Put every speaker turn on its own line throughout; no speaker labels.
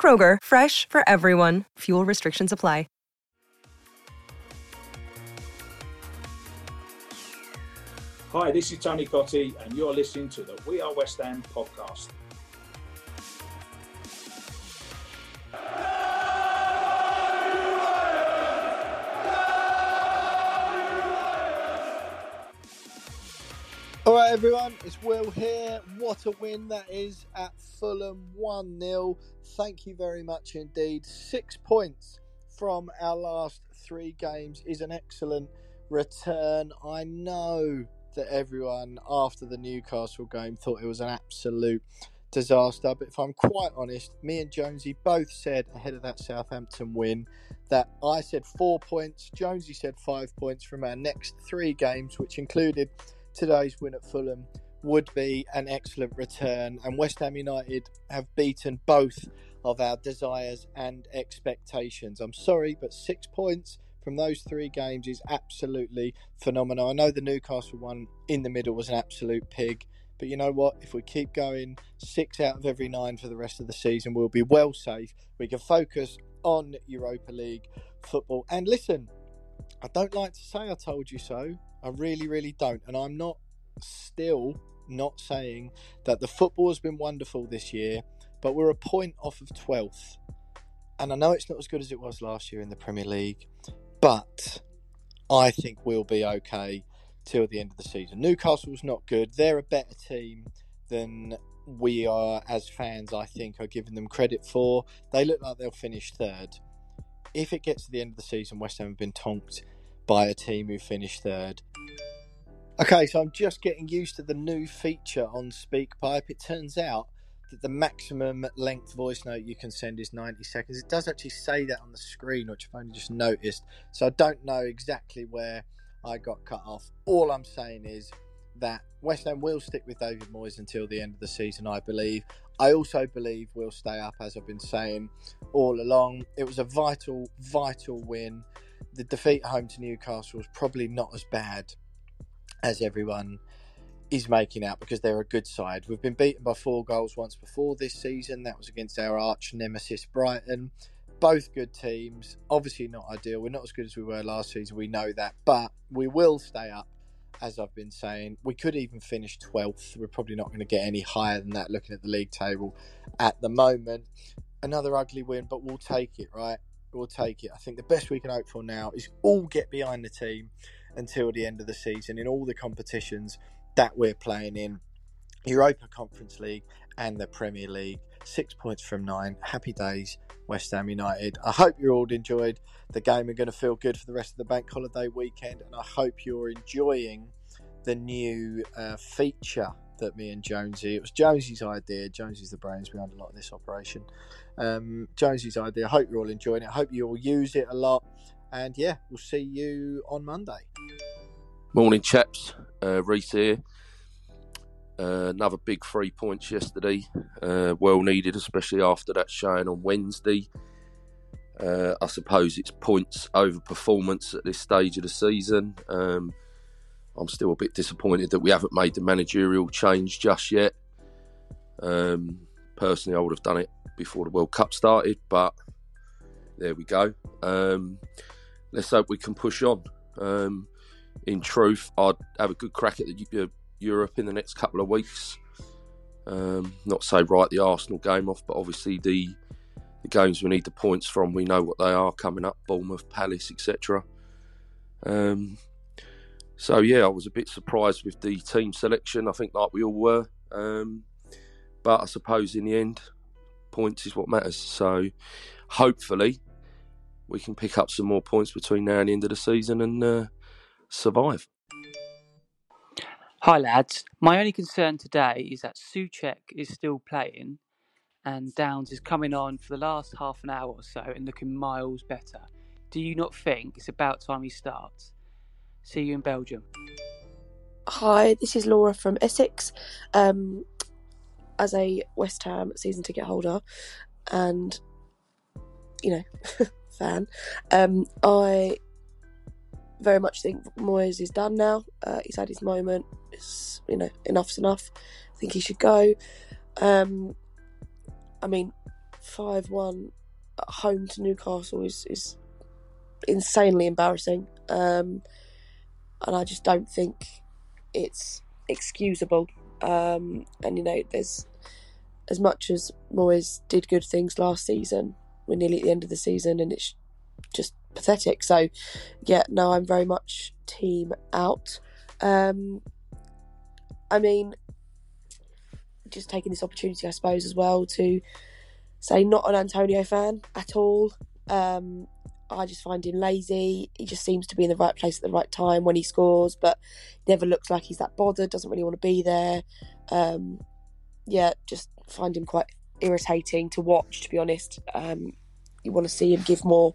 Kroger, fresh for everyone. Fuel restrictions apply.
Hi, this is Tony Cottee, and you're listening to the We Are West Ham podcast.
Right, everyone, it's Will here. What a win that is at Fulham 1 0. Thank you very much indeed. Six points from our last three games is an excellent return. I know that everyone after the Newcastle game thought it was an absolute disaster, but if I'm quite honest, me and Jonesy both said ahead of that Southampton win that I said four points, Jonesy said five points from our next three games, which included today's win at Fulham would be an excellent return, and West Ham United have beaten both of our desires and expectations. I'm sorry, but six points from those three games is absolutely phenomenal. I know the Newcastle one in the middle was an absolute pig, but you know what? If we keep going six out of every nine for the rest of the season, we'll be well safe. We can focus on Europa League football. And listen, I don't like to say I told you so. I really, really don't. And I'm not still not saying that the football has been wonderful this year, but we're a point off of 12th. And I know it's not as good as it was last year in the Premier League, but I think we'll be okay till the end of the season. Newcastle's not good. They're a better team than we are as fans, I think, are giving them credit for. They look like they'll finish third. If it gets to the end of the season, West Ham have been tonked by a team who finished third. Okay, so I'm just getting used to the new feature on SpeakPipe. It turns out that the maximum length voice note you can send is 90 seconds. It does actually say that on the screen, which I've only just noticed. So I don't know exactly where I got cut off. All I'm saying is that West Ham will stick with David Moyes until the end of the season, I believe. I also believe we'll stay up, as I've been saying all along. It was a vital, vital win. The defeat home to Newcastle was probably not as bad as everyone is making out because they're a good side. We've been beaten by four goals once before this season. That was against our arch nemesis Brighton. Both good teams. Obviously not ideal. We're not as good as we were last season. We know that, but we will stay up. As I've been saying, we could even finish 12th. We're probably not going to get any higher than that looking at the league table at the moment. Another ugly win, but we'll take it, right? We'll take it. I think the best we can hope for now is all get behind the team until the end of the season in all the competitions that we're playing in Europa Conference League and the Premier League. Six points from nine. Happy days, West Ham United. I hope you all enjoyed the game. We're going to feel good for the rest of the bank holiday weekend, and I hope you're enjoying the new uh, feature that me and Jonesy. It was Jonesy's idea. Jonesy's the brains behind a lot of this operation. Um, Jonesy's idea. I hope you're all enjoying it. I hope you all use it a lot. And yeah, we'll see you on Monday.
Morning, chaps. Uh, Reece here. Uh, another big three points yesterday. Uh, well needed, especially after that showing on Wednesday.
Uh, I suppose it's points over performance at this stage of the season. Um, I'm still a bit disappointed that we haven't made the managerial change just yet. Um, personally, I would have done it before the World Cup started, but there we go. Um, let's hope we can push on. Um, in truth, I'd have a good crack at the, uh, Europe in the next couple of weeks. Um, not say write the Arsenal game off, but obviously the the games we need the points from, we know what they are coming up: Bournemouth, Palace, etc. Um, so yeah, I was a bit surprised with the team selection. I think like we all were, um, but I suppose in the end, points is what matters. So hopefully, we can pick up some more points between now and the end of the season and uh, survive.
Hi lads, my only concern today is that Soucek is still playing and Downes is coming on for the last half an hour or so and looking miles better. Do you not think it's about time he starts? See you in Belgium.
Hi, this is Laura from Essex. Um, as a West Ham season ticket holder and, you know, fan, um, I very much think Moyes is done now. Uh, he's had his moment. It's, you know, enough's enough. I think he should go. Um, I mean, 5 1 at home to Newcastle is, is insanely embarrassing. Um, and I just don't think it's excusable. Um, and, you know, there's as much as Moyes did good things last season, we're nearly at the end of the season and it's just pathetic. So, yeah, no, I'm very much team out. Um, I mean, just taking this opportunity, I suppose, as well to say not an Antonio fan at all. Um, I just find him lazy. He just seems to be in the right place at the right time when he scores, but never looks like he's that bothered. Doesn't really want to be there. Um, yeah, just find him quite irritating to watch. To be honest, um, you want to see him give more.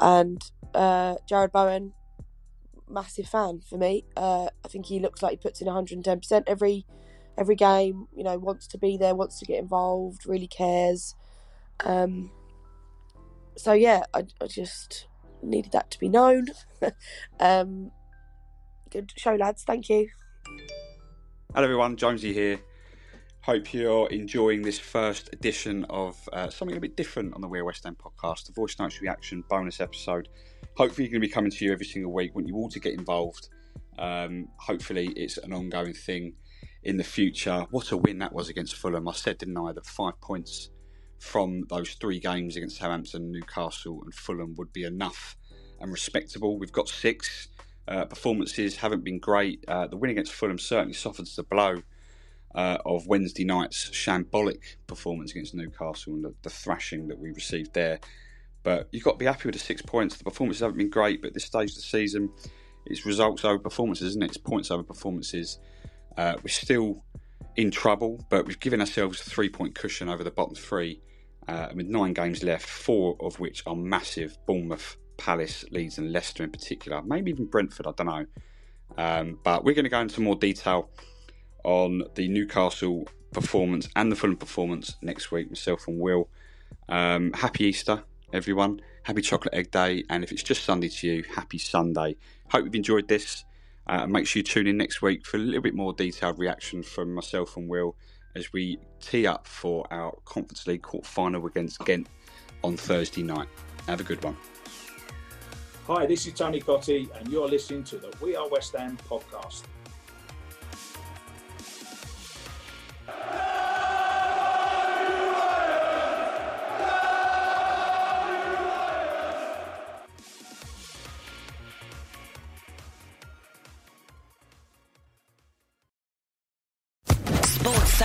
And uh, Jarrod Bowen, massive fan for me. Uh, I think he looks like he puts in 110% every every game. You know, wants to be there, wants to get involved, really cares. Um, so yeah, I, I just needed that to be known. um, good show, lads. Thank you.
Hello, everyone. Jonesy here. Hope you're enjoying this first edition of uh, something a bit different on the We're West Ham podcast, the Voice Notes Reaction bonus episode. Hopefully, you're going to be coming to you every single week. Want you all to get involved. Um, hopefully, it's an ongoing thing in the future. What a win that was against Fulham. I said, didn't I, that five points from those three games against Southampton, Newcastle, and Fulham would be enough and respectable. We've got six. Uh, performances haven't been great. Uh, the win against Fulham certainly softens the blow uh, of Wednesday night's shambolic performance against Newcastle and the, the, thrashing that we received there. But you've got to be happy with the six points. The performances haven't been great, but at this stage of the season, it's results over performances, isn't it? It's points over performances. Uh, we're still in trouble, but we've given ourselves a three point cushion over the bottom three uh, with nine games left, four of which are massive Bournemouth, Palace, Leeds, and Leicester in particular. Maybe even Brentford, I don't know. Um, but we're going to go into more detail on the Newcastle performance and the Fulham performance next week, myself and Will. Um, happy Easter, everyone. Happy Chocolate Egg Day. And if it's just Sunday to you, happy Sunday. Hope you've enjoyed this. Uh, make sure you tune in next week for a little bit more detailed reaction from myself and Will as we tee up for our Conference League quarter final against Ghent on Thursday night. Have a good one.
Hi, this is Tony Cottee, and you're listening to the We Are West Ham podcast.